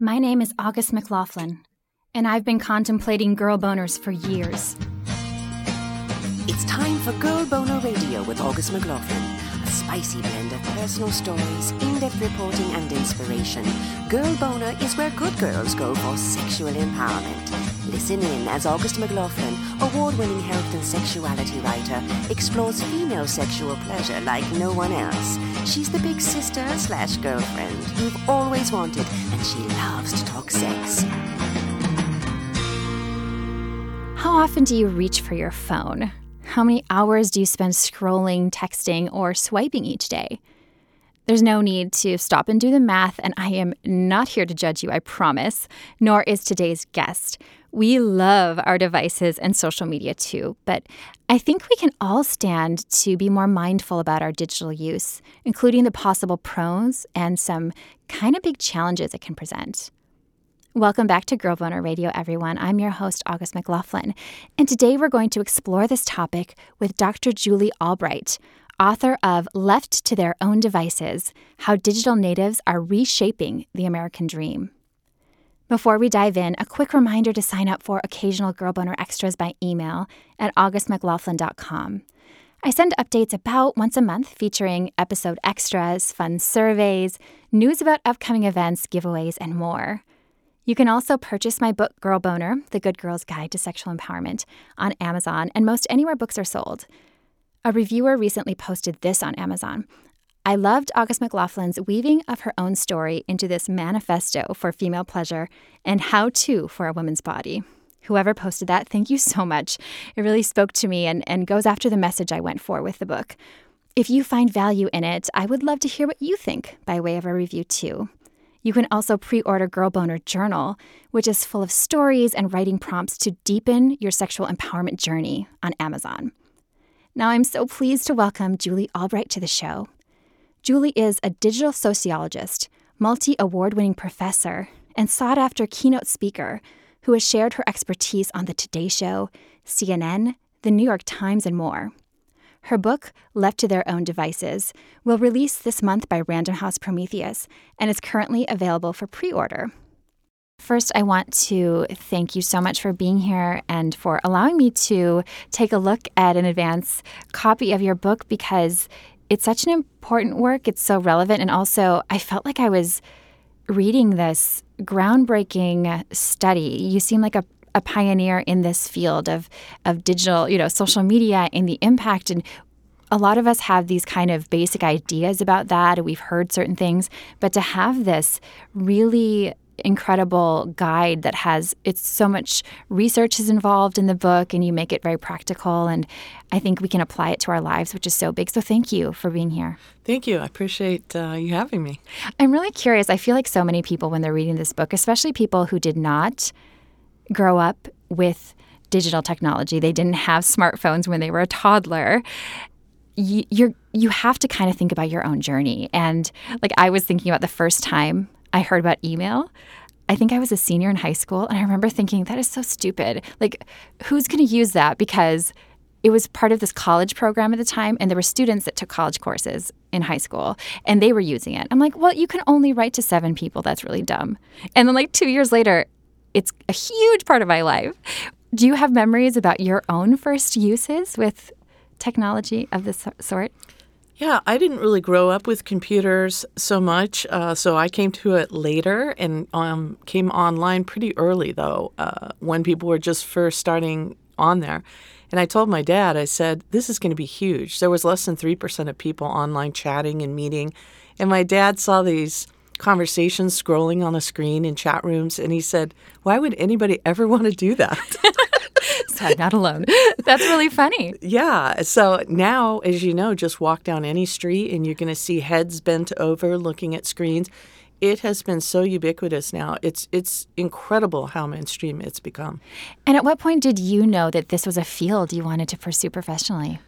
My name is August McLaughlin, and I've been contemplating girl boners for years. It's time for Girl Boner Radio with August McLaughlin. A spicy blend of personal stories, in depth reporting, and inspiration. Girl Boner is where good girls go for sexual empowerment. Listen in as August McLaughlin, award winning health and sexuality writer, explores female sexual pleasure like no one else. She's the big sister slash girlfriend you've always wanted, and she loves to talk sex. How often do you reach for your phone? How many hours do you spend scrolling, texting, or swiping each day? There's no need to stop and do the math, and I am not here to judge you, I promise, nor is today's guest. We love our devices and social media too, but I think we can all stand to be more mindful about our digital use, including the possible pros and some kind of big challenges it can present. Welcome back to Girl Boner Radio, everyone. I'm your host, August McLaughlin, and today we're going to explore this topic with Dr. Julie Albright, author of Left to Their Own Devices How Digital Natives Are Reshaping the American Dream. Before we dive in, a quick reminder to sign up for occasional Girl Boner extras by email at augustmclaughlin.com. I send updates about once a month featuring episode extras, fun surveys, news about upcoming events, giveaways, and more. You can also purchase my book, Girl Boner The Good Girl's Guide to Sexual Empowerment, on Amazon and most anywhere books are sold. A reviewer recently posted this on Amazon. I loved August McLaughlin's weaving of her own story into this manifesto for female pleasure and how to for a woman's body. Whoever posted that, thank you so much. It really spoke to me and, and goes after the message I went for with the book. If you find value in it, I would love to hear what you think by way of a review, too. You can also pre order Girl Boner Journal, which is full of stories and writing prompts to deepen your sexual empowerment journey on Amazon. Now, I'm so pleased to welcome Julie Albright to the show. Julie is a digital sociologist, multi award winning professor, and sought after keynote speaker who has shared her expertise on The Today Show, CNN, The New York Times, and more. Her book, Left to Their Own Devices, will release this month by Random House Prometheus and is currently available for pre order. First, I want to thank you so much for being here and for allowing me to take a look at an advance copy of your book because it's such an important work. It's so relevant. And also, I felt like I was reading this groundbreaking study. You seem like a, a pioneer in this field of, of digital, you know, social media and the impact. And a lot of us have these kind of basic ideas about that. We've heard certain things. But to have this really incredible guide that has it's so much research is involved in the book and you make it very practical and i think we can apply it to our lives which is so big. So thank you for being here. Thank you. I appreciate uh, you having me. I'm really curious. I feel like so many people when they're reading this book especially people who did not grow up with digital technology they didn't have smartphones when they were a toddler you, you're you have to kind of think about your own journey. And like i was thinking about the first time I heard about email, I think I was a senior in high school, and I remember thinking, that is so stupid. Like, who's going to use that? Because it was part of this college program at the time, and there were students that took college courses in high school, and they were using it. I'm like, well, you can only write to seven people. That's really dumb. And then, like, two years later, it's a huge part of my life. Do you have memories about your own first uses with technology of this sort? Yeah, I didn't really grow up with computers so much, uh, so I came to it later and um, came online pretty early, though, uh, when people were just first starting on there. And I told my dad, I said, this is going to be huge. There was less than 3% of people online chatting and meeting. And my dad saw these conversations scrolling on a screen in chat rooms, and he said, why would anybody ever want to do that? not alone. That's really funny. Yeah. So now, as you know, just walk down any street and you're going to see heads bent over looking at screens. It has been so ubiquitous now. It's it's incredible how mainstream it's become. And at what point did you know that this was a field you wanted to pursue professionally?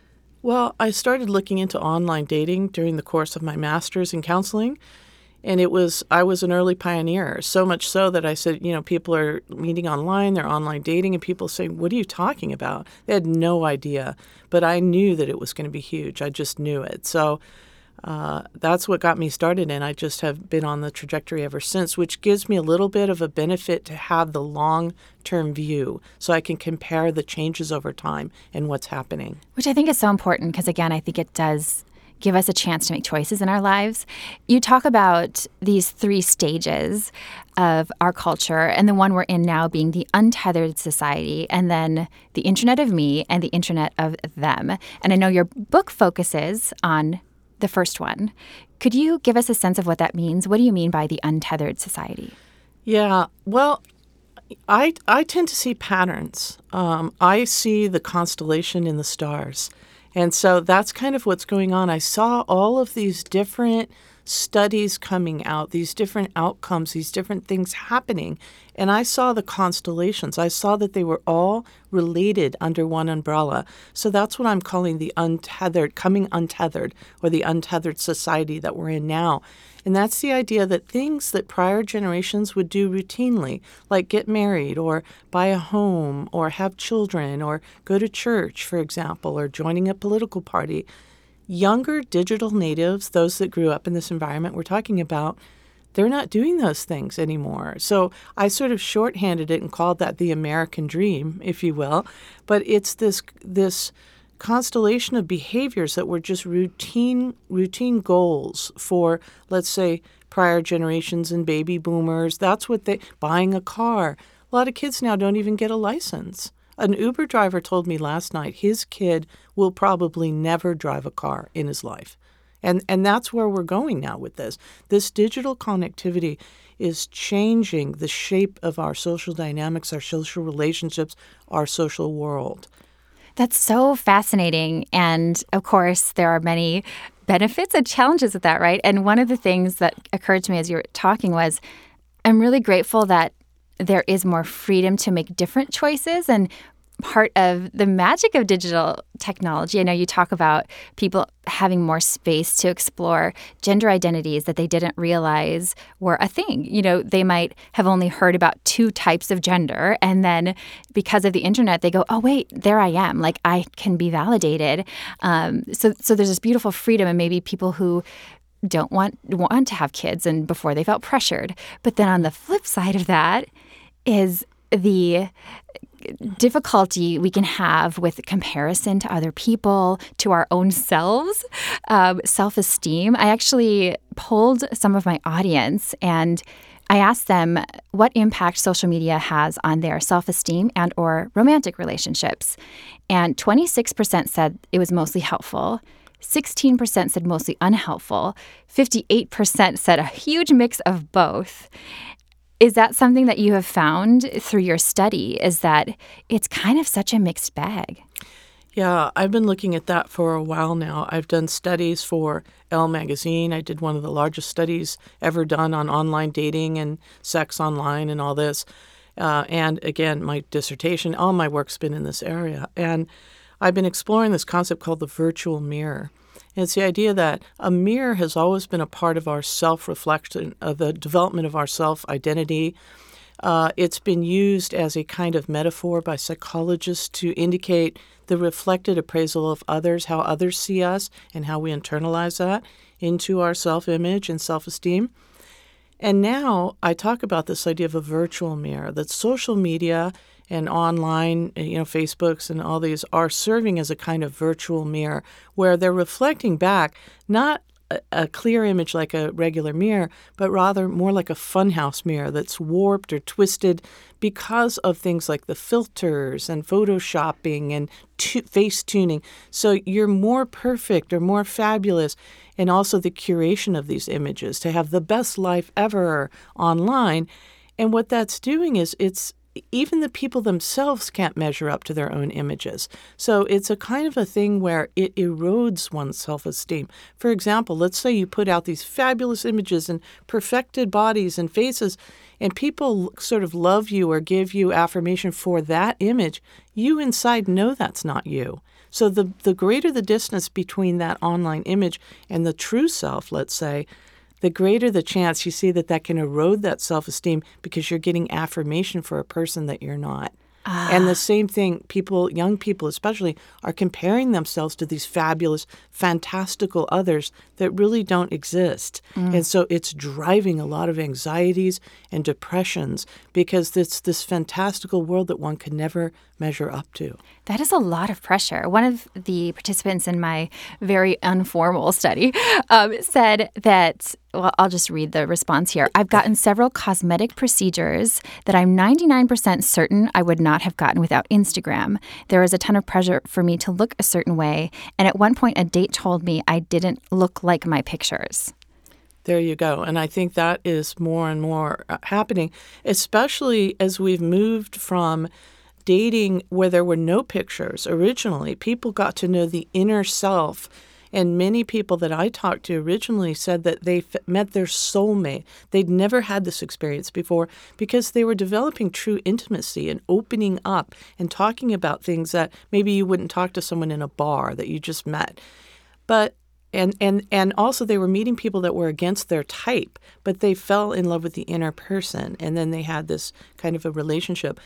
Well, I started looking into online dating during the course of my master's in counseling and it was i was an early pioneer so much so that i said you know people are meeting online they're online dating and people say what are you talking about? They had no idea but i knew that it was going to be huge. I just knew it. So uh, that's what got me started, and I just have been on the trajectory ever since, which gives me a little bit of a benefit to have the long term view so I can compare the changes over time and what's happening. Which I think is so important because, again, I think it does give us a chance to make choices in our lives. You talk about these three stages of our culture, and the one we're in now being the untethered society, and then the internet of me and the internet of them. And I know your book focuses on the first one. Could you give us a sense of what that means? What do you mean by the untethered society? Yeah, well, I, I tend to see patterns. Um, I see the constellation in the stars. And so that's kind of what's going on. I saw all of these different studies coming out, these different outcomes, these different things happening. And I saw the constellations. I saw that they were all related under one umbrella. So that's what I'm calling the untethered, coming untethered, or the untethered society that we're in now. And that's the idea that things that prior generations would do routinely, like get married or buy a home or have children or go to church, for example, or joining a political party, younger digital natives, those that grew up in this environment we're talking about, they're not doing those things anymore. So I sort of shorthanded it and called that the American dream, if you will. But it's this this constellation of behaviors that were just routine routine goals for let's say prior generations and baby boomers. That's what they buying a car. A lot of kids now don't even get a license. An Uber driver told me last night his kid will probably never drive a car in his life. And and that's where we're going now with this. This digital connectivity is changing the shape of our social dynamics, our social relationships, our social world. That's so fascinating. And of course, there are many benefits and challenges with that, right? And one of the things that occurred to me as you were talking was I'm really grateful that there is more freedom to make different choices and part of the magic of digital technology. I know you talk about people having more space to explore gender identities that they didn't realize were a thing. You know, they might have only heard about two types of gender, and then because of the internet, they go, "Oh, wait, there I am! Like I can be validated." Um, so, so there's this beautiful freedom, and maybe people who don't want want to have kids and before they felt pressured. But then on the flip side of that is the difficulty we can have with comparison to other people, to our own selves, um, self esteem. I actually polled some of my audience and I asked them what impact social media has on their self-esteem and or romantic relationships. And 26% said it was mostly helpful. 16% said mostly unhelpful. 58% said a huge mix of both. Is that something that you have found through your study? Is that it's kind of such a mixed bag? Yeah, I've been looking at that for a while now. I've done studies for Elle magazine. I did one of the largest studies ever done on online dating and sex online and all this. Uh, and again, my dissertation, all my work's been in this area. And I've been exploring this concept called the virtual mirror. It's the idea that a mirror has always been a part of our self reflection, of the development of our self identity. Uh, it's been used as a kind of metaphor by psychologists to indicate the reflected appraisal of others, how others see us, and how we internalize that into our self image and self esteem. And now I talk about this idea of a virtual mirror, that social media and online, you know, Facebooks and all these are serving as a kind of virtual mirror where they're reflecting back not a, a clear image like a regular mirror, but rather more like a funhouse mirror that's warped or twisted because of things like the filters and photoshopping and face tuning. So you're more perfect or more fabulous, and also the curation of these images to have the best life ever online. And what that's doing is it's even the people themselves can't measure up to their own images. So it's a kind of a thing where it erodes one's self esteem. For example, let's say you put out these fabulous images and perfected bodies and faces, and people sort of love you or give you affirmation for that image. You inside know that's not you. So the, the greater the distance between that online image and the true self, let's say, the greater the chance you see that that can erode that self esteem because you're getting affirmation for a person that you're not. Ah. And the same thing, people, young people especially, are comparing themselves to these fabulous, fantastical others that really don't exist. Mm. And so it's driving a lot of anxieties and depressions because it's this fantastical world that one can never measure up to. That is a lot of pressure. One of the participants in my very informal study um, said that, well, I'll just read the response here. I've gotten several cosmetic procedures that I'm 99% certain I would not have gotten without Instagram. There is a ton of pressure for me to look a certain way. And at one point, a date told me I didn't look like my pictures. There you go. And I think that is more and more uh, happening, especially as we've moved from dating where there were no pictures originally. People got to know the inner self. And many people that I talked to originally said that they f- met their soulmate. They'd never had this experience before because they were developing true intimacy and opening up and talking about things that maybe you wouldn't talk to someone in a bar that you just met. But and and and also they were meeting people that were against their type but they fell in love with the inner person and then they had this kind of a relationship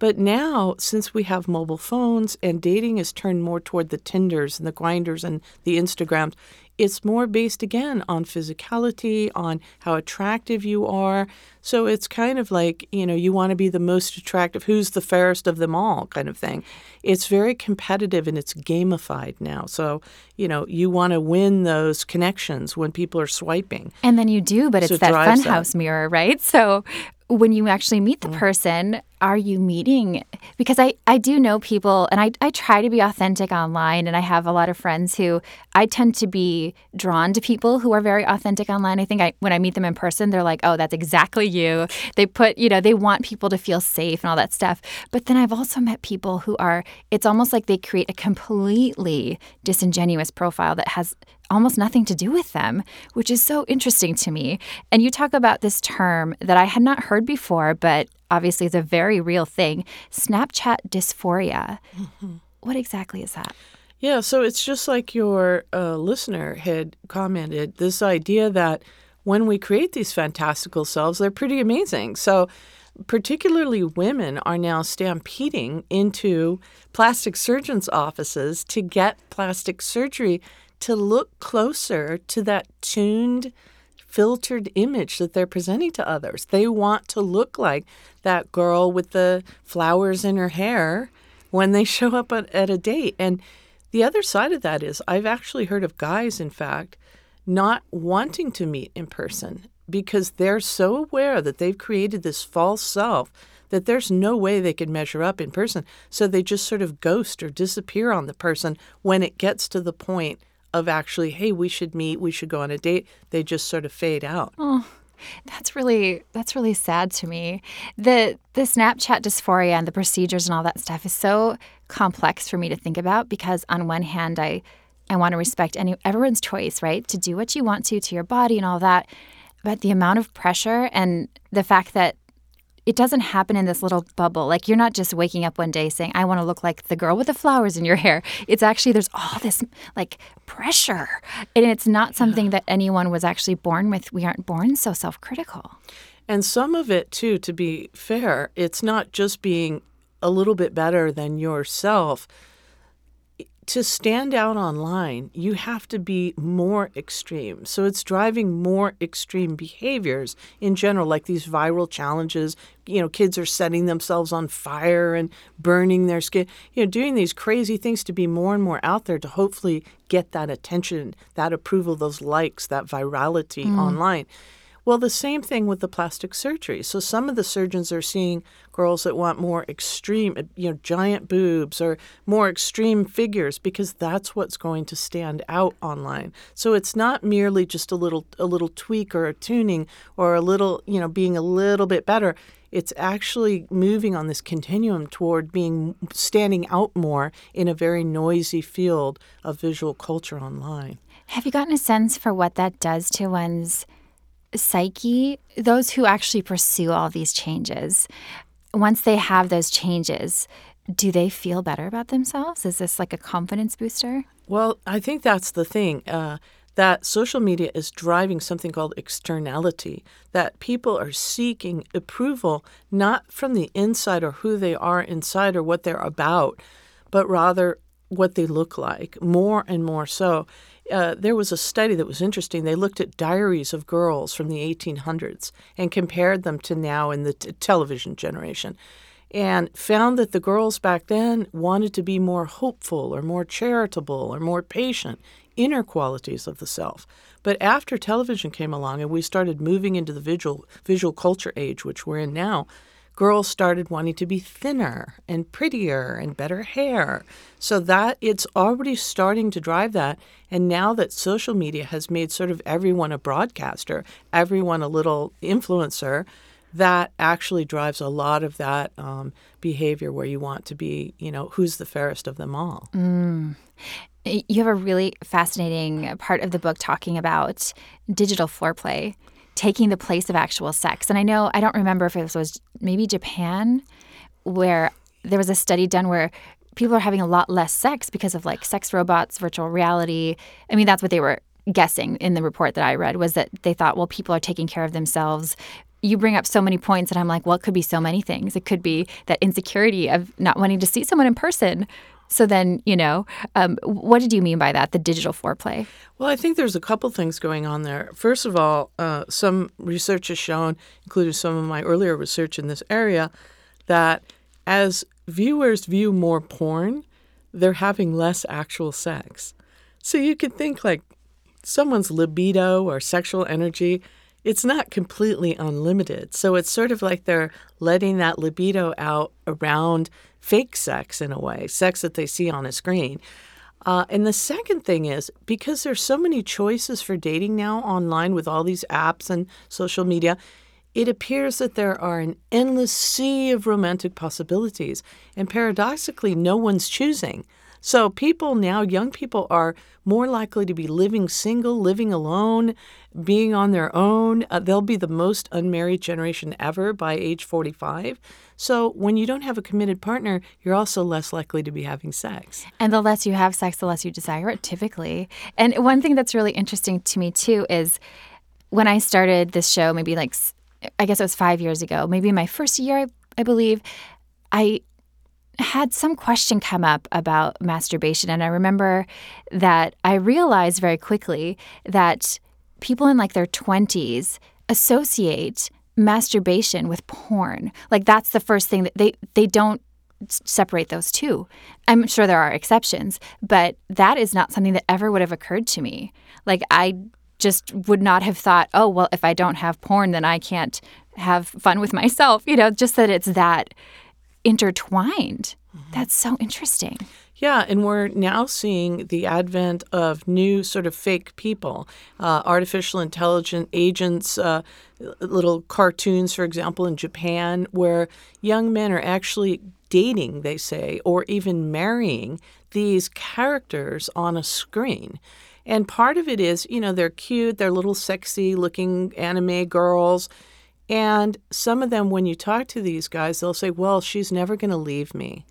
but now since we have mobile phones and dating is turned more toward the tinders and the Grindrs and the instagrams it's more based again on physicality on how attractive you are. So it's kind of like you know you want to be the most attractive who's the fairest of them all kind of thing. It's very competitive and it's gamified now. So you know you want to win those connections when people are swiping. And then you do, but So it's it that funhouse mirror, right? So when you actually meet the Mm. person, are you meeting? Because I, I do know people, and I, I try to be authentic online, and I have a lot of friends who I tend to be drawn to people who are very authentic online. I think I, when I meet them in person, they're like, oh, that's exactly you. They put, you know, they want people to feel safe and all that stuff. But then I've also met people who are, it's almost like they create a completely disingenuous profile that has almost nothing to do with them, which is so interesting to me. And you talk about this term that I had not heard before, but obviously is a very real thing Snapchat dysphoria. What exactly is that? Yeah, so it's just like your uh, listener had commented this idea that when we create these fantastical selves, they're pretty amazing. So, particularly women are now stampeding into plastic surgeons' offices to get plastic surgery to look closer to that tuned, filtered image that they're presenting to others. They want to look like that girl with the flowers in her hair when they show up at, a date. And the other side of that is I've actually heard of guys, in fact, not wanting to meet in person because they're so aware that they've created this false self that there's no way they can measure up in person. So they just sort of ghost or disappear on the person when it gets to the point of actually, hey, we should meet, we should go on a date. They just sort of fade out. Oh. That's really that's really sad to me. The the Snapchat dysphoria and the procedures and all that stuff is so complex for me to think about because on one hand I I want to respect any everyone's choice, right? To do what you want to to your body and all that. But the amount of pressure and the fact that it doesn't happen in this little bubble. Like you're not just waking up one day saying, I want to look like the girl with the flowers in your hair. It's actually, there's all this like pressure. And it's not something that anyone was actually born with. We aren't born so self critical. And some of it, too, to be fair, it's not just being a little bit better than yourself. To stand out online, you have to be more extreme. So it's driving more extreme behaviors in general, like these viral challenges. You know, kids are setting themselves on fire and burning their skin, you know, doing these crazy things to be more and more out there to hopefully get that attention, that approval, those likes, that virality mm. online. Well, the same thing with the plastic surgery. So some of the surgeons are seeing girls that want more extreme, uh, you know, giant boobs or more extreme figures because that's what's going to stand out online. So it's not merely just a little a little tweak or a tuning or a little, you know, being a little bit better. It's actually moving on this continuum toward being standing out more in a very noisy field of visual culture online. Have you gotten a sense for what that does to one's psyche? Those who actually pursue all these changes, once they have those changes, do they feel better about themselves? Is this like a confidence booster? Well, I think that's the thing. Uh, that social media is driving something called externality, that people are seeking approval not from the inside or who they are inside or what they're about, but rather what they look like, more and more so. Uh, there was a study that was interesting. They looked at diaries of girls from the 1800s and compared them to now in the t- television generation and found that the girls back then wanted to be more hopeful or more charitable or more patient, inner qualities of the self. But after television came along and we started moving into the visual visual culture age, which we're in now, girls started wanting to be thinner and prettier and better hair. So that it's already starting to drive that. And now that social media has made sort of everyone a broadcaster, everyone a little influencer, that actually drives a lot of that um, behavior where you want to be, you know, who's the fairest of them all. Mm. You have a really fascinating part of the book talking about digital foreplay taking the place of actual sex. And I know, I don't remember if it was maybe Japan, where there was a study done where people are having a lot less sex because of like sex robots, virtual reality. I mean, that's what they were guessing in the report that I read was that they thought, well, people are taking care of themselves you bring up so many points and I'm like, well, it could be so many things. It could be that insecurity of not wanting to see someone in person. So then, you know, um, what did you mean by that, the digital foreplay? Well, I think there's a couple things going on there. First of all, uh, some research has shown, including some of my earlier research in this area, that as viewers view more porn, they're having less actual sex. So you could think like someone's libido or sexual energy it's not completely unlimited. So it's sort of like they're letting that libido out around fake sex in a way, sex that they see on a screen. Uh, and the second thing is because there's so many choices for dating now online with all these apps and social media, it appears that there are an endless sea of romantic possibilities. And paradoxically, no one's choosing. So people now, young people are more likely to be living single, living alone, being on their own. Uh, they'll be the most unmarried generation ever by age 45. So when you don't have a committed partner, you're also less likely to be having sex. And the less you have sex, the less you desire it typically. And one thing that's really interesting to me too is when I started this show, maybe like I guess it was five years ago, maybe my first year, I, I believe, I had some question come up about masturbation. And I remember that I realized very quickly that people in like their 20s associate masturbation with porn. Like that's the first thing that they, they don't separate those two. I'm sure there are exceptions, but that is not something that ever would have occurred to me. Like I just would not have thought, oh, well, if I don't have porn, then I can't have fun with myself. You know, just that it's that intertwined. Mm-hmm. That's so interesting. Yeah, and we're now seeing the advent of new sort of fake people, uh, artificial intelligent agents, uh, little cartoons, for example, in Japan, where young men are actually dating, they say, or even marrying these characters on a screen. And part of it is, you know, they're cute, they're little sexy looking anime girls and some of them, when you talk to these guys, they'll say, Well, she's never going to leave me.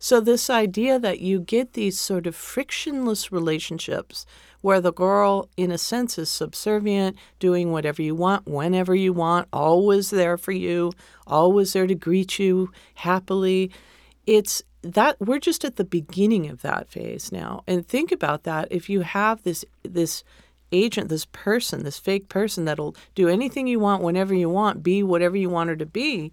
So, this idea that you get these sort of frictionless relationships where the girl, in a sense, is subservient, doing whatever you want, whenever you want, always there for you, always there to greet you happily. It's that we're just at the beginning of that phase now. And think about that. If you have this, this, agent, this person, this fake person that'll do anything you want whenever you want, be whatever you want her to be,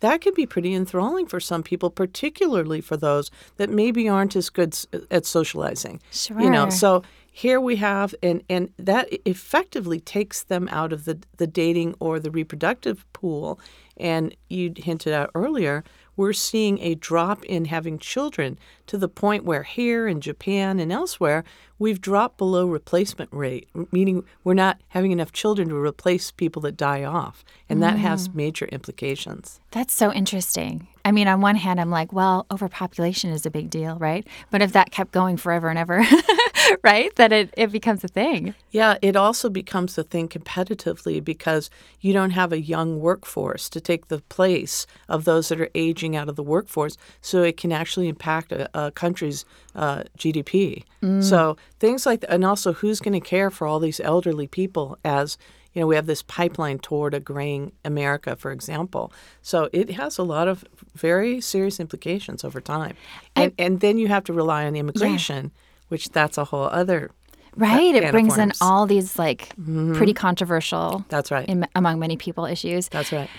that can be pretty enthralling for some people, particularly for those that maybe aren't as good at socializing. Sure. You know, so here we have and and that effectively takes them out of the the dating or the reproductive pool and you hinted out earlier we're seeing a drop in having children to the point where here in Japan and elsewhere, we've dropped below replacement rate, meaning we're not having enough children to replace people that die off. And that mm. has major implications. That's so interesting. I mean, on one hand, I'm like, well, overpopulation is a big deal, right? But if that kept going forever and ever, right, then it, it becomes a thing. Yeah, it also becomes a thing competitively because you don't have a young workforce to take the place of those that are aging out of the workforce so it can actually impact a, a country's uh, uh GDP. So mm. things like that, and also who's going to care for all these elderly people as you know, we have this pipeline toward a graying America, for example. So it has a lot of very serious implications over time. And, and then you have to rely on immigration, which that's a whole other. Uh, right. can It brings in all these like mm-hmm. pretty controversial That's right. in, among many people issues. That's right.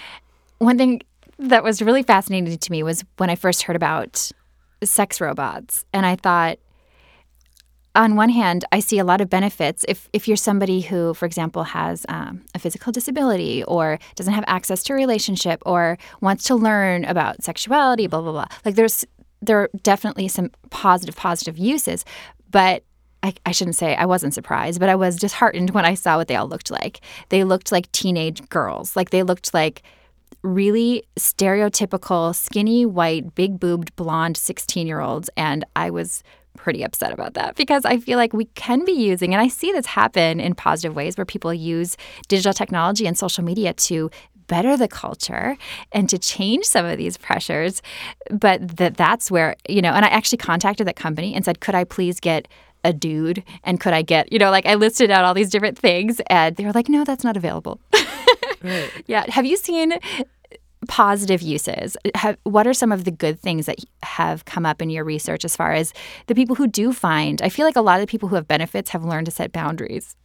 One thing that was really fascinating to me was when I first heard about sex robots. And I thought, on one hand, I see a lot of benefits if, if you're somebody who, for example, has um, a physical disability or doesn't have access to a relationship or wants to learn about sexuality, blah, blah, blah. Like there's there are definitely some positive, positive uses. But I, I shouldn't say I wasn't surprised, but I was disheartened when I saw what they all looked like. They looked like teenage girls. Like they looked like really stereotypical, skinny, white, big boobed, blonde 16 year olds. And I was pretty upset about that because I feel like we can be using, and I see this happen in positive ways where people use digital technology and social media to better the culture and to change some of these pressures but that that's where you know and i actually contacted that company and said could i please get a dude and could i get you know like i listed out all these different things and they were like no that's not available Right. yeah have you seen positive uses have, what are some of the good things that have come up in your research as far as the people who do find i feel like a lot of the people who have benefits have learned to set boundaries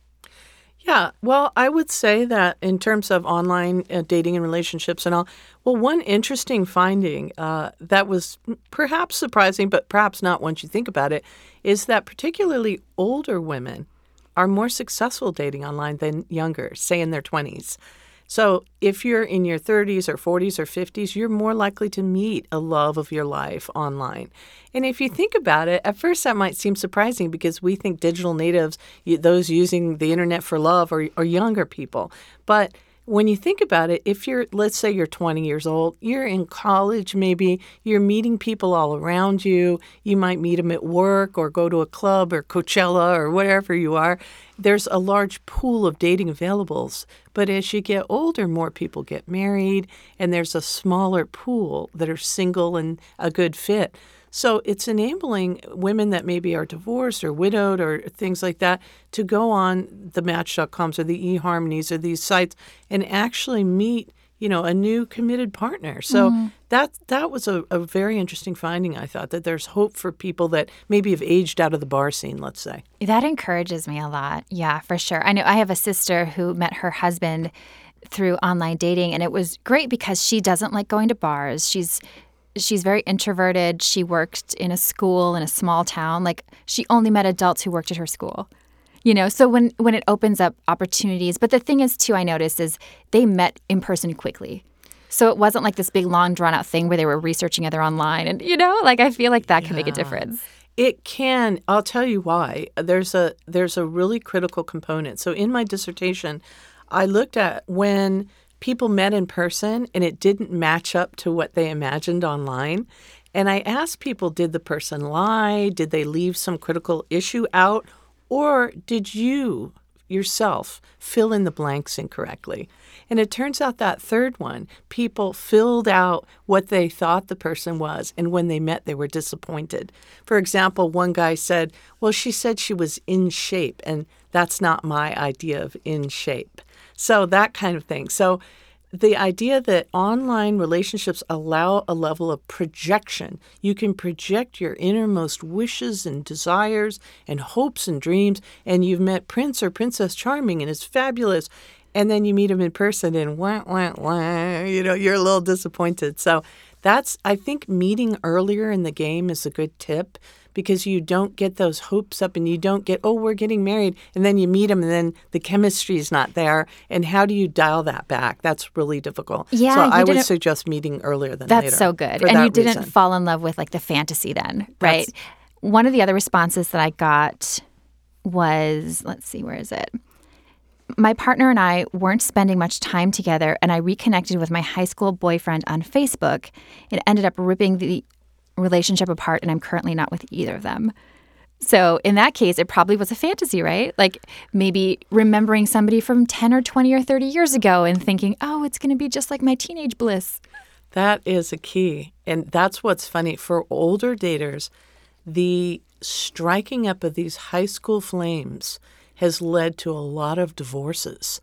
Yeah, well, I would say that in terms of online uh, dating and relationships and all, well, one interesting finding uh, that was perhaps surprising, but perhaps not once you think about it, is that particularly older women are more successful dating online than younger, say in their 20s. So if you're in your 30s or 40s or 50s, you're more likely to meet a love of your life online. And if you think about it, at first that might seem surprising because we think digital natives, those using the internet for love, are, are younger people. But when you think about it, if you're, let's say you're 20 years old, you're in college, maybe you're meeting people all around you. You might meet them at work or go to a club or Coachella or wherever you are. There's a large pool of dating availables. But as you get older, more people get married, and there's a smaller pool that are single and a good fit. So it's enabling women that maybe are divorced or widowed or things like that to go on the Match.coms or the eHarmonies or these sites and actually meet, you know, a new committed partner. So mm-hmm. that that was a, a very interesting finding. I thought that there's hope for people that maybe have aged out of the bar scene. Let's say. That encourages me a lot. Yeah, for sure. I know I have a sister who met her husband through online dating and it was great because she doesn't like going to bars. She's she's very introverted. She worked in a school in a small town. Like she only met adults who worked at her school. You know, so when when it opens up opportunities, but the thing is too I noticed is they met in person quickly. So it wasn't like this big long drawn out thing where they were researching other online and you know, like I feel like that can make a difference. It can. I'll tell you why. There's a there's a really critical component. So in my dissertation, I looked at when people met in person and it didn't match up to what they imagined online. And I asked people, did the person lie? Did they leave some critical issue out? Or did you yourself fill in the blanks incorrectly? And it turns out that third one, people filled out what they thought the person was, and when they met, they were disappointed. For example, one guy said, Well, she said she was in shape, and that's not my idea of in shape. So, that kind of thing. So, the idea that online relationships allow a level of projection. You can project your innermost wishes and desires and hopes and dreams, and you've met Prince or Princess Charming and it's fabulous. And then you meet him in person and wah, wah, wah, you know, you're a little disappointed. So that's, I think, meeting earlier in the game is a good tip because you don't get those hopes up and you don't get, oh, we're getting married. And then you meet them and then the chemistry is not there. And how do you dial that back? That's really difficult. Yeah, So I would suggest meeting earlier than that. That's later. so good. And you didn't reason. fall in love with like the fantasy then, right? One of the other responses that I got was let's see, where is it? My partner and I weren't spending much time together, and I reconnected with my high school boyfriend on Facebook. It ended up ripping the relationship apart, and I'm currently not with either of them. So in that case, it probably was a fantasy, right? Like maybe remembering somebody from 10 or 20 or 30 years ago and thinking, oh, it's going to be just like my teenage bliss. That is a key. And that's what's funny. For older daters, the striking up of these high school flames has led to a lot of divorces.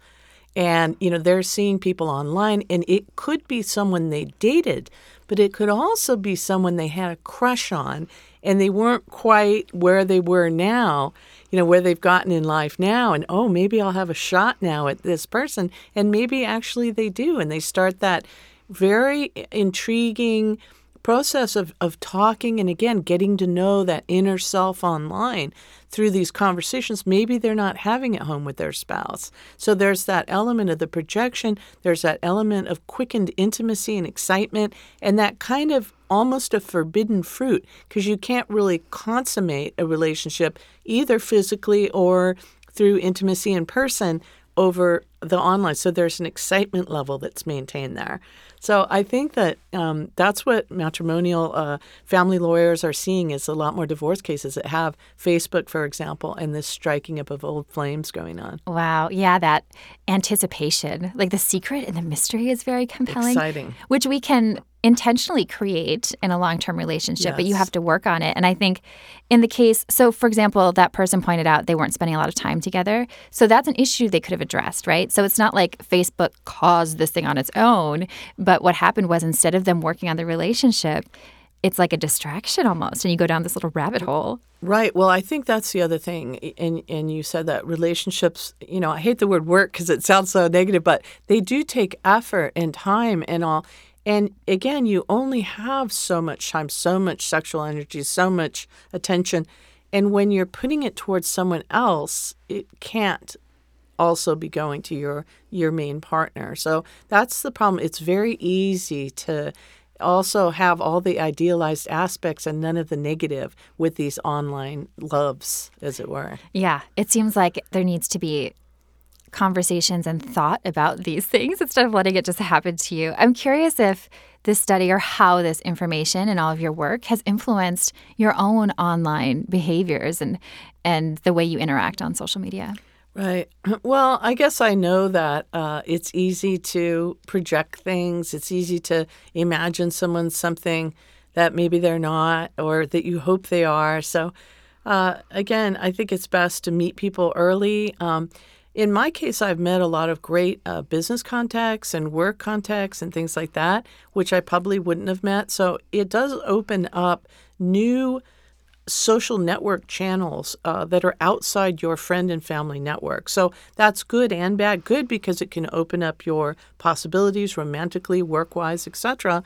And, you know, they're seeing people online, and it could be someone they dated, but it could also be someone they had a crush on and they weren't quite where they were now, you know, where they've gotten in life now. And, oh, maybe I'll have a shot now at this person. And maybe actually they do. And they start that very intriguing process of, of talking and again getting to know that inner self online through these conversations maybe they're not having at home with their spouse. So there's that element of the projection there's that element of quickened intimacy and excitement and that kind of almost a forbidden fruit because you can't really consummate a relationship either physically or through intimacy in person over the online. So there's an excitement level that's maintained there. So I think that um, that's what matrimonial uh, family lawyers are seeing is a lot more divorce cases that have Facebook, for example, and this striking up of old flames going on. Wow. Yeah, that anticipation, like the secret and the mystery is very compelling. Exciting. Which we can intentionally create in a long-term relationship yes. but you have to work on it. And i think in the case so for example that person pointed out they weren't spending a lot of time together. So that's an issue they could have addressed right? So it's not like facebook caused this thing on its own but what happened was instead of them working on the relationship it's like a distraction almost and you go down this little rabbit hole. Right. Well i think that's the other thing and and you said that relationships you know i hate the word work because it sounds so negative but they do take effort and time and all and again, you only have so much time, so much sexual energy, so much attention. And when you're putting it towards someone else, it can't also be going to your your main partner. So that's the problem. It's very easy to also have all the idealized aspects and none of the negative with these online loves, as it were. Yeah, it seems like there needs to be conversations and thought about these things instead of letting it just happen to you. I'm curious if this study or how this information and all of your work has influenced your own online behaviors and and the way you interact on social media. Right. Well, I guess I know that uh, it's easy to project things. It's easy to imagine someone something that maybe they're not or that you hope they are. So, uh, again, I think it's best to meet people early. Um, in my case, I've met a lot of great uh, business contacts and work contacts and things like that, which I probably wouldn't have met. So it does open up new social network channels uh, that are outside your friend and family network. So that's good and bad. Good because it can open up your possibilities romantically, work wise, etc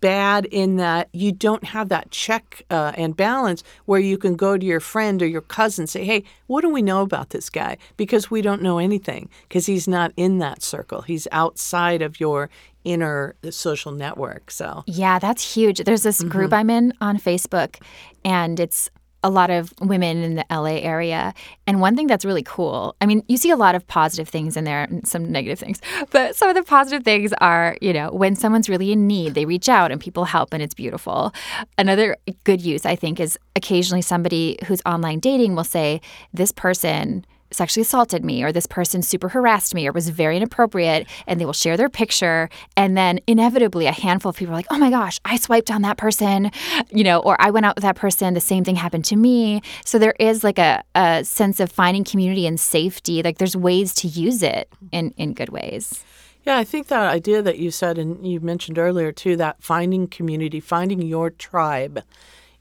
bad in that you don't have that check uh, and balance where you can go to your friend or your cousin and say, hey, what do we know about this guy? Because we don't know anything because he's not in that circle. He's outside of your inner social network. So, yeah, that's huge. There's this group mm-hmm. I'm in on Facebook, and it's a lot of women in the LA area. And one thing that's really cool, I mean, you see a lot of positive things in there and some negative things, but some of the positive things are, you know, when someone's really in need, they reach out and people help and it's beautiful. Another good use, I think, is occasionally somebody who's online dating will say, This person sexually assaulted me or this person super harassed me or was very inappropriate and they will share their picture. And then inevitably a handful of people are like oh my gosh i swiped on that person you know or i went out with that person the same thing happened to me. So there is like a, a sense of finding community and safety. Like there's ways to use it in in good ways. Yeah, I think that idea that you said and you mentioned earlier too, that finding community, finding your tribe,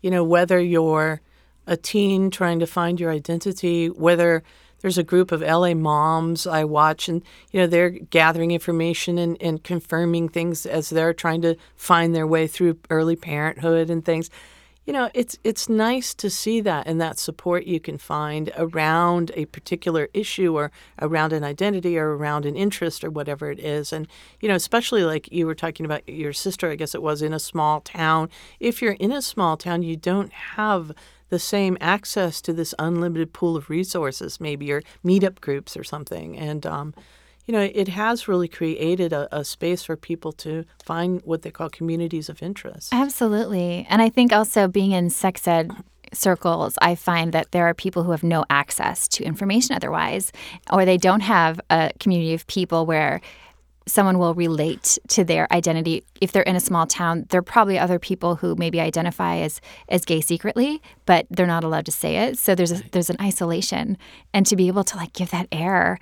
you know, whether you're a teen trying to find your identity, whether there's a group of LA moms I watch, and you know they're gathering information and, and confirming things as they're trying to find their way through early parenthood and things. You know, it's it's nice to see that and that support you can find around a particular issue or around an identity or around an interest or whatever it is. And you know, especially like you were talking about your sister, I guess it was in a small town. If you're in a small town, you don't have the same access to this unlimited pool of resources, maybe your meetup groups or something. And, um, you know, it has really created a, a, space for people to find what they call communities of interest. Absolutely. And I think also being in sex ed circles, I find that there are people who have no access to information otherwise, or they don't have a community of people where someone will relate to their identity if they're in a small town there are probably other people who maybe identify as as gay secretly but they're not allowed to say it so there's a, there's an isolation and to be able to like give that air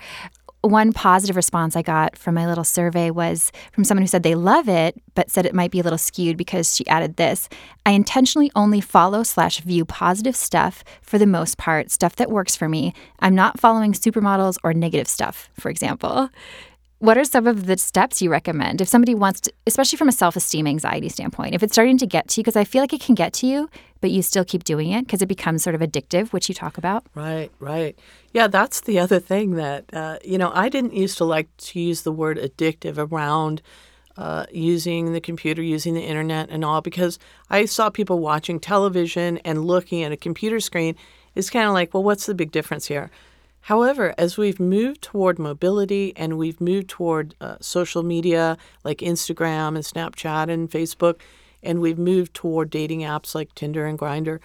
one positive response I got from my little survey was from someone who said they love it, but said it might be a little skewed because she added this. I intentionally only follow slash view positive stuff for the most part, stuff that works for me. I'm not following supermodels or negative stuff, for example. What are some of the steps you recommend if somebody wants to, especially from a self esteem anxiety standpoint, if it's starting to get to you? Because I feel like it can get to you, but you still keep doing it because it becomes sort of addictive, which you talk about. Right, right. Yeah, that's the other thing that, uh, you know, I didn't used to like to use the word addictive around uh, using the computer, using the internet, and all because I saw people watching television and looking at a computer screen. It's kind of like, well, what's the big difference here? However, as we've moved toward mobility and we've moved toward uh, social media like Instagram and Snapchat and Facebook, and we've moved toward dating apps like Tinder and Grindr,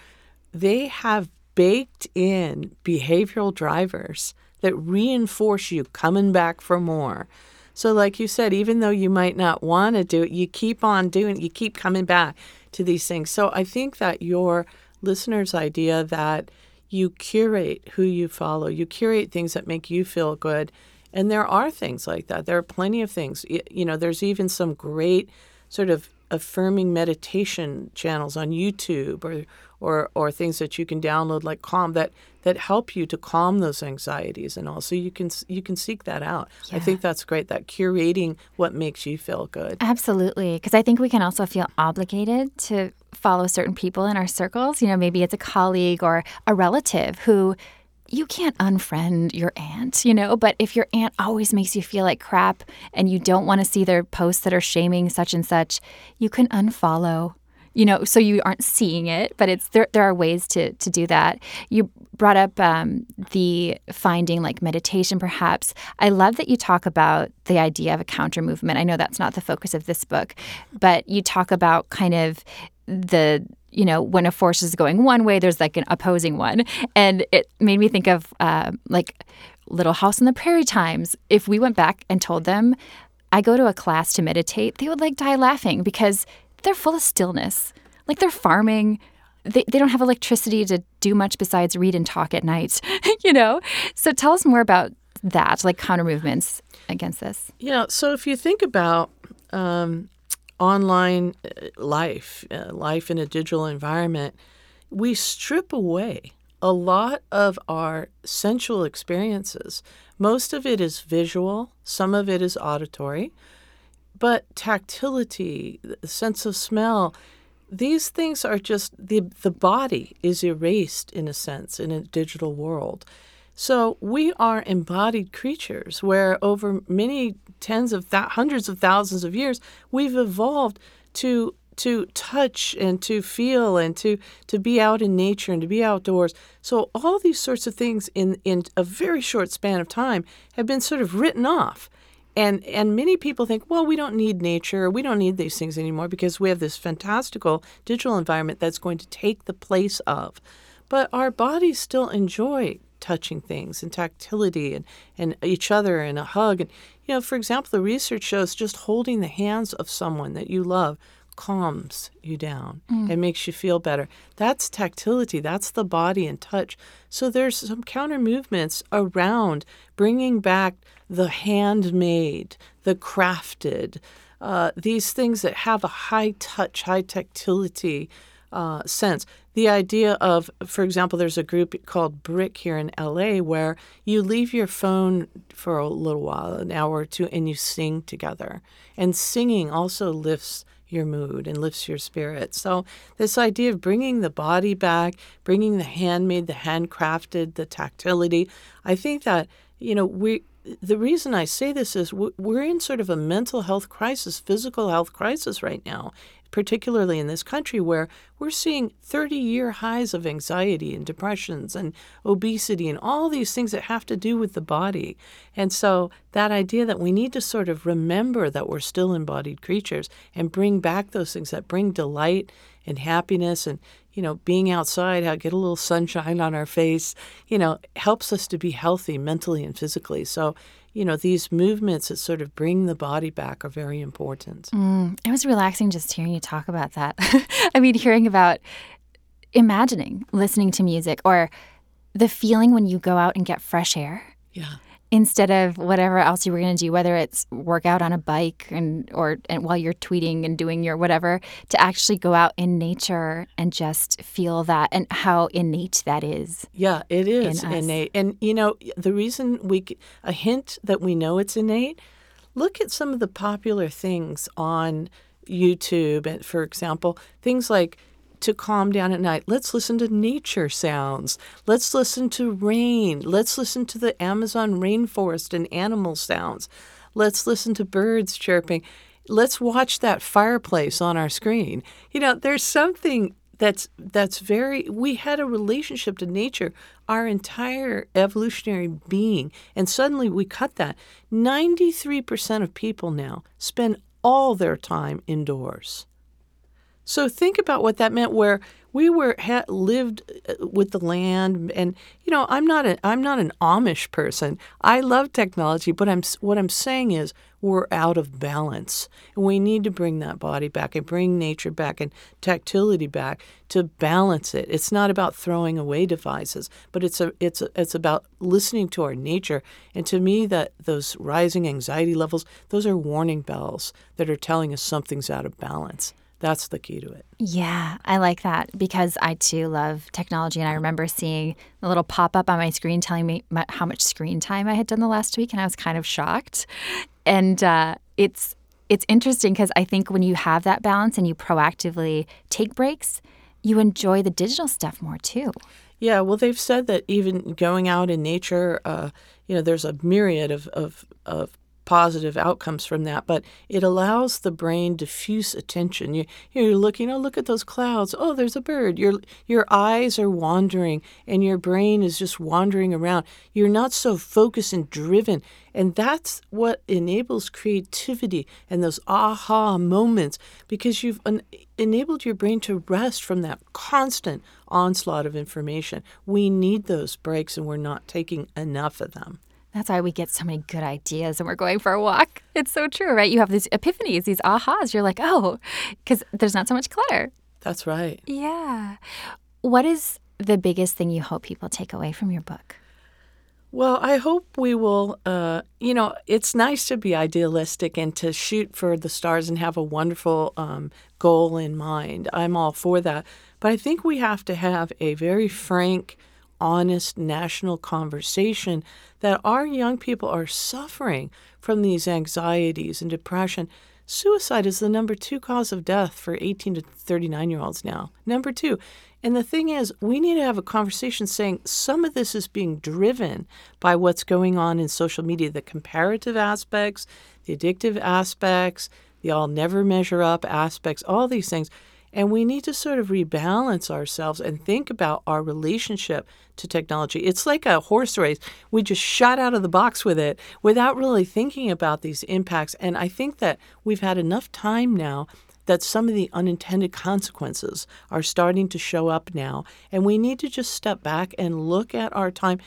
they have baked in behavioral drivers that reinforce you coming back for more. So, like you said, even though you might not want to do it, you keep on doing it, you keep coming back to these things. So, I think that your listeners' idea that you curate who you follow, you curate things that make you feel good. And there are things like that. There are plenty of things. You know, there's even some great sort of affirming meditation channels on YouTube or or or things that you can download like Calm that that help you to calm those anxieties and all. So you can you can seek that out. Yeah. I think that's great. That curating what makes you feel good. Absolutely, because I think we can also feel obligated to follow certain people in our circles. You know, maybe it's a colleague or a relative who you can't unfriend your aunt, you know, but if your aunt always makes you feel like crap and you don't want to see their posts that are shaming such and such, you can unfollow you know, so you aren't seeing it, but it's there. There are ways to to do that. You brought up um, the finding like meditation, perhaps. I love that you talk about the idea of a counter movement. I know that's not the focus of this book, but you talk about kind of the you know when a force is going one way there's like an opposing one and it made me think of uh, like little house on the prairie times if we went back and told them i go to a class to meditate they would like die laughing because they're full of stillness. Like they're farming. They, they don't have electricity to do much besides read and talk at night you know? So tell us more about that like counter movements against this. Yeah so if you think about um, online uh, life, uh, life in a digital environment, we strip away a lot of our sensual experiences. Most of it is visual, some of it is auditory, but tactility, the sense of smell, these things are just the the body is erased in a sense in a digital world. So we are embodied creatures where over many tens of th- hundreds of thousands of years we've evolved to to touch and to feel and to to be out in nature and to be outdoors. So all these sorts of things in in a very short span of time have been sort of written off. And and many people think, well, we don't need nature, we don't need these things anymore because we have this fantastical digital environment that's going to take the place of. But our bodies still enjoy touching things and tactility and, and each other and a hug. And, you know, for example, the research shows just holding the hands of someone that you love calms you down mm. and makes you feel better. That's tactility, that's the body and touch. So there's some counter movements around bringing back the handmade, the crafted, uh, these things that have a high touch, high tactility uh, sense. The idea of, for example, there's a group called Brick here in LA where you leave your phone for a little while, an hour or two, and you sing together. And singing also lifts your mood and lifts your spirit. So, this idea of bringing the body back, bringing the handmade, the handcrafted, the tactility, I think that, you know, we, the reason I say this is we're in sort of a mental health crisis, physical health crisis right now particularly in this country where we're seeing 30 year highs of anxiety and depressions and obesity and all these things that have to do with the body. And so, that idea that we need to sort of remember that we're still embodied creatures and bring back those things that bring delight and happiness and you know being outside get a little sunshine on our face you know helps us to be healthy mentally and physically so you know, these movements that sort of bring the body back are very important. Mm, it was relaxing just hearing you talk about that. I mean, hearing about imagining listening to music or the feeling when you go out and get fresh air. Yeah instead of whatever else you were going to do, whether it's work out on a bike and or and while you're tweeting and doing your whatever, to actually go out in nature and just feel that and how innate that is. Yeah, it is in innate. And you know, the reason we a hint that we know it's innate. Look at some of the popular things on YouTube, and for example, things like to calm down at night. Let's listen to nature sounds. Let's listen to rain. Let's listen to the Amazon rainforest and animal sounds. Let's listen to birds chirping. Let's watch that fireplace on our screen. You know, there's something that's that's very we had a relationship to nature our entire evolutionary being and suddenly we cut that 93% of people now spend all their time indoors so think about what that meant. Where we were lived uh, with the land, and you know, I'm not a I'm not an Amish person. I love technology, but I'm what I'm saying is we're out of balance, and we need to bring that body back and bring nature back and tactility back to balance it. It's not about throwing away devices, but it's a it's a, it's about listening to our nature. And to me, that those rising anxiety levels, those are warning bells that are telling us something's out of balance. That's the key to it. Yeah, I like that because I too love technology. And I remember seeing a little pop up on my screen telling me how much screen time I had done the last week. And I was kind of shocked. And uh, it's, it's interesting because I think when you have that balance and you proactively take breaks, you enjoy the digital stuff more too. Yeah, well, they've said that even going out in nature, uh, you know, there's a myriad of, of, of positive outcomes from that, but it allows the brain diffuse attention. You, you're looking, oh, look at those clouds. Oh, there's a bird. Your, your eyes are wandering and your brain is just wandering around. You're not so focused and driven. And that's what enables creativity and those aha moments because you've en- enabled your brain to rest from that constant onslaught of information. We need those breaks and we're not taking enough of them. That's why we get so many good ideas when we're going for a walk. It's so true, right? You have these epiphanies, these ahas. You're like, oh, because there's not so much clutter. That's right. Yeah. What is the biggest thing you hope people take away from your book? Well, I hope we will. Uh, you know, it's nice to be idealistic and to shoot for the stars and have a wonderful um, goal in mind. I'm all for that. But I think we have to have a very frank, honest national conversation that our young people are suffering from these anxieties and depression. Suicide is the number two cause of death for 18 to 39 year olds now. Number two. And the thing is, we need to have a conversation saying some of this is being driven by what's going on in social media the comparative aspects, the addictive aspects, the all never measure up aspects, all these things. And we need to sort of rebalance ourselves and think about our relationship to technology. It's like a horse race. We just shot out of the box with it without really thinking about these impacts. And I think that we've had enough time now that some of the unintended consequences are starting to show up now. And we need to just step back and look at our time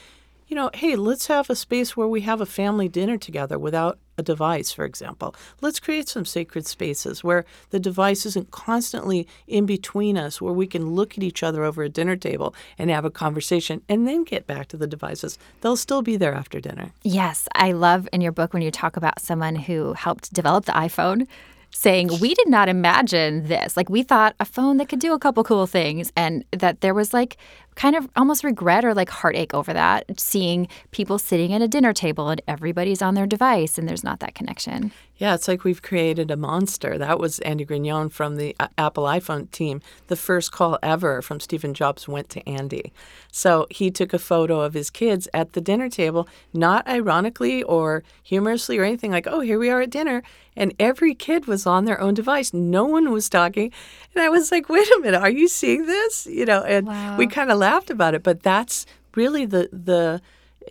you know, hey, let's have a space where we have a family dinner together without a device, for example. Let's create some sacred spaces where the device isn't constantly in between us, where we can look at each other over a dinner table and have a conversation and then get back to the devices. They'll still be there after dinner. Yes. I love in your book when you talk about someone who helped develop the iPhone saying we did not imagine this like we thought a phone that could do a couple cool things and that there was like kind of almost regret or like heartache over that, seeing people sitting at a dinner table and everybody's on their device and there's not that connection. Yeah, it's like we've created a monster. That was Andy Grignon from the uh, Apple iPhone team. The first call ever from Stephen Jobs went to Andy. So he took a photo of his kids at the dinner table, not ironically or humorously or anything like, oh, here we are at dinner. And every kid was on their own device. No one was talking. And I was like, wait a minute, are you seeing this? You know, and wow. we kind of laughed about it. But that's really the, the,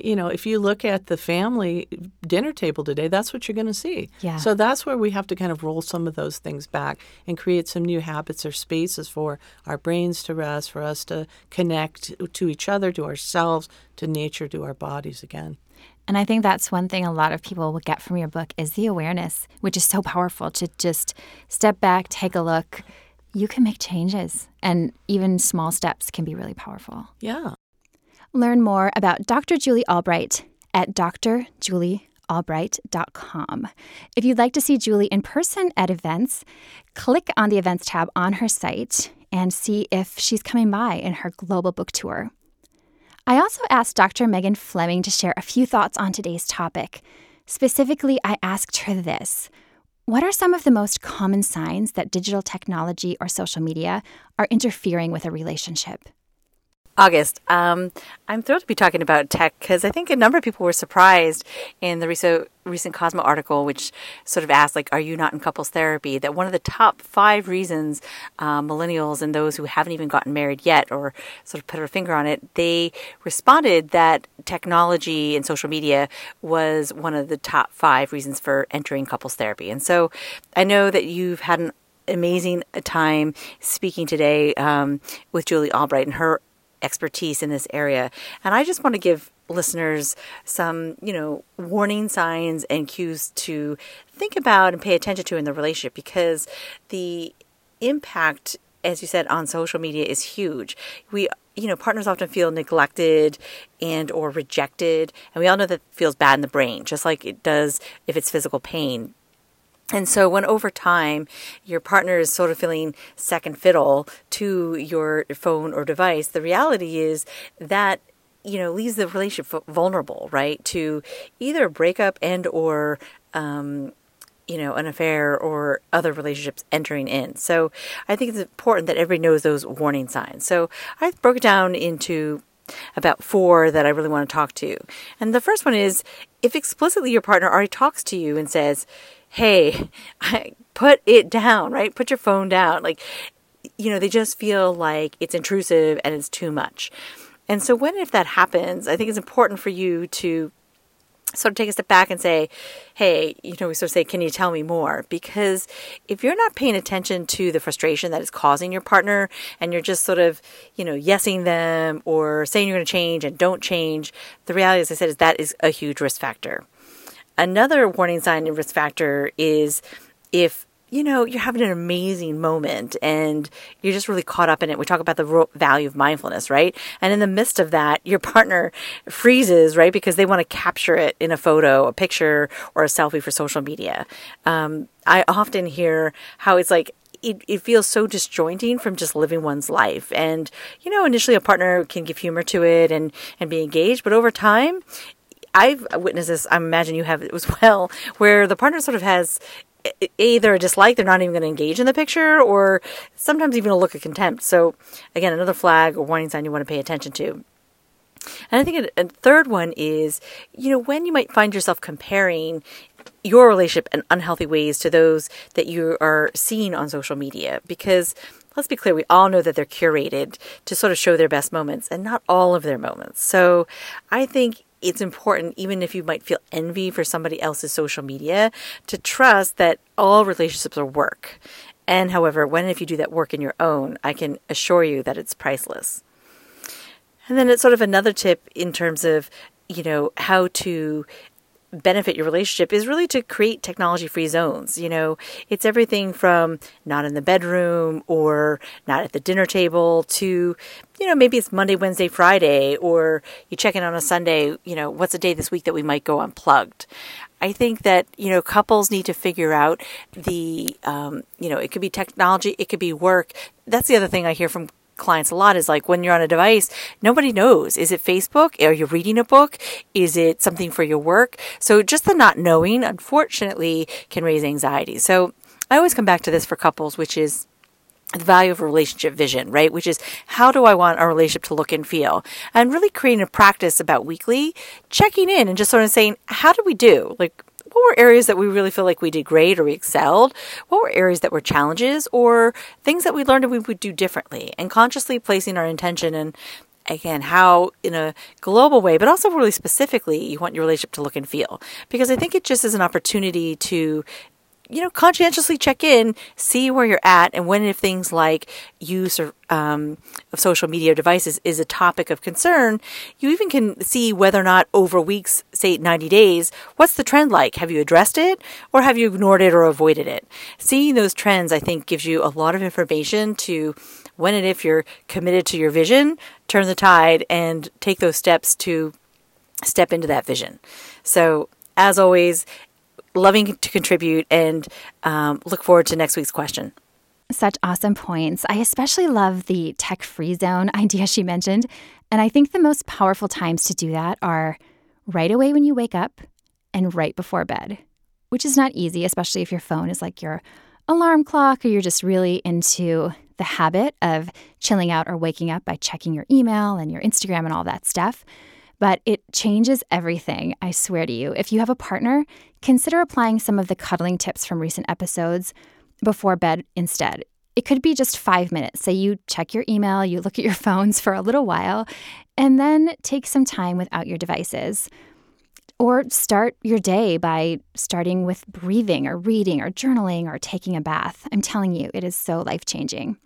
you know, if you look at the family dinner table today, that's what you're going to see. Yeah. So that's where we have to kind of roll some of those things back and create some new habits or spaces for our brains to rest, for us to connect to each other, to ourselves, to nature, to our bodies again. And I think that's one thing a lot of people will get from your book is the awareness, which is so powerful to just step back, take a look. You can make changes, and even small steps can be really powerful. Yeah. Learn more about Dr. Julie Albright at drjuliealbright.com. If you'd like to see Julie in person at events, click on the events tab on her site and see if she's coming by in her global book tour. I also asked Dr. Megan Fleming to share a few thoughts on today's topic. Specifically, I asked her this What are some of the most common signs that digital technology or social media are interfering with a relationship? August. Um, I'm thrilled to be talking about tech because I think a number of people were surprised in the recent recent Cosmo article, which sort of asked, like, "Are you not in couples therapy?" That one of the top five reasons uh, millennials and those who haven't even gotten married yet, or sort of put a finger on it, they responded that technology and social media was one of the top five reasons for entering couples therapy. And so, I know that you've had an amazing time speaking today um, with Julie Albright and her expertise in this area. And I just want to give listeners some, you know, warning signs and cues to think about and pay attention to in the relationship because the impact as you said on social media is huge. We you know partners often feel neglected and or rejected and we all know that feels bad in the brain just like it does if it's physical pain and so, when over time your partner is sort of feeling second fiddle to your phone or device, the reality is that you know leaves the relationship vulnerable, right, to either breakup and or um, you know an affair or other relationships entering in. So, I think it's important that everybody knows those warning signs. So, I broke it down into about four that I really want to talk to. And the first one is if explicitly your partner already talks to you and says, hey, put it down, right? Put your phone down. Like, you know, they just feel like it's intrusive and it's too much. And so, when if that happens, I think it's important for you to sort of take a step back and say, hey, you know, we sort of say, can you tell me more? Because if you're not paying attention to the frustration that is causing your partner and you're just sort of, you know, yesing them or saying you're going to change and don't change, the reality, as I said, is that is a huge risk factor. Another warning sign and risk factor is if you know, you're having an amazing moment and you're just really caught up in it. We talk about the value of mindfulness, right? And in the midst of that, your partner freezes, right? Because they want to capture it in a photo, a picture, or a selfie for social media. Um, I often hear how it's like, it, it feels so disjointing from just living one's life. And, you know, initially a partner can give humor to it and, and be engaged, but over time, I've witnessed this. I imagine you have as well, where the partner sort of has either a dislike, they're not even going to engage in the picture, or sometimes even a look of contempt. So, again, another flag or warning sign you want to pay attention to. And I think a, third one is, you know, when you might find yourself comparing your relationship in unhealthy ways to those that you are seeing on social media. Because let's be clear, we all know that they're curated to sort of show their best moments and not all of their moments. So I think it's important, even if you might feel envy for somebody else's social media, to trust that all relationships are work. And however, when if you do that work in your own, I can assure you that it's priceless. And then it's sort of another tip in terms of, you know, how to benefit your relationship is really to create technology free zones. You know, it's everything from not in the bedroom or not at the dinner table to, you know, maybe it's Monday, Wednesday, Friday, or you check in on a Sunday, you know, what's a day this week that we might go unplugged. I think that, you know, couples need to figure out the, um, you know, it could be technology, it could be work. That's the other thing I hear from clients a lot is like when you're on a device, nobody knows. Is it Facebook? Are you reading a book? Is it something for your work? So just the not knowing, unfortunately, can raise anxiety. So I always come back to this for couples, which is the value of a relationship vision, right? Which is how do I want our relationship to look and feel? And really creating a practice about weekly checking in and just sort of saying, how do we do? Like, what were areas that we really feel like we did great or we excelled? What were areas that were challenges or things that we learned we would do differently? And consciously placing our intention and again how in a global way but also really specifically you want your relationship to look and feel because i think it just is an opportunity to you know, conscientiously check in, see where you're at, and when if things like use of, um, of social media devices is a topic of concern, you even can see whether or not over weeks, say 90 days, what's the trend like? Have you addressed it, or have you ignored it or avoided it? Seeing those trends, I think, gives you a lot of information to when and if you're committed to your vision, turn the tide and take those steps to step into that vision. So, as always, loving to contribute and um, look forward to next week's question. Such awesome points. I especially love the tech free zone idea she mentioned. And I think the most powerful times to do that are right away when you wake up and right before bed, which is not easy, especially if your phone is like your alarm clock or you're just really into the habit of chilling out or waking up by checking your email and your Instagram and all that stuff but it changes everything, I swear to you. If you have a partner, consider applying some of the cuddling tips from recent episodes before bed instead. It could be just five minutes. Say you check your email, you look at your phones for a little while, and then take some time without your devices. Or start your day by starting with breathing or reading or journaling or taking a bath. I'm telling you, it is so life changing.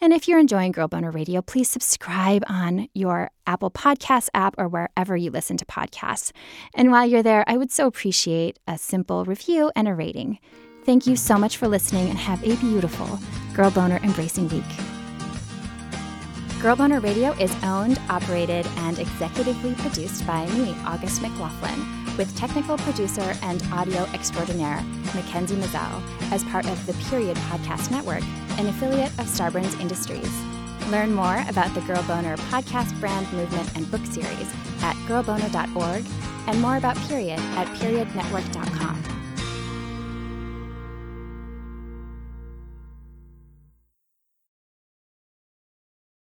And if you're enjoying Girl Boner Radio, please subscribe on your Apple Podcast app or wherever you listen to podcasts. And while you're there, I would so appreciate a simple review and a rating. Thank you so much for listening and have a beautiful Girl Boner Embracing Week. Girl Boner Radio is owned, operated, and executively produced by me, August McLaughlin with technical producer and audio extraordinaire Mackenzie Mazel as part of the Period Podcast Network, an affiliate of Starburns Industries. Learn more about the Girl Boner podcast brand movement and book series at girlboner.org and more about Period at periodnetwork.com.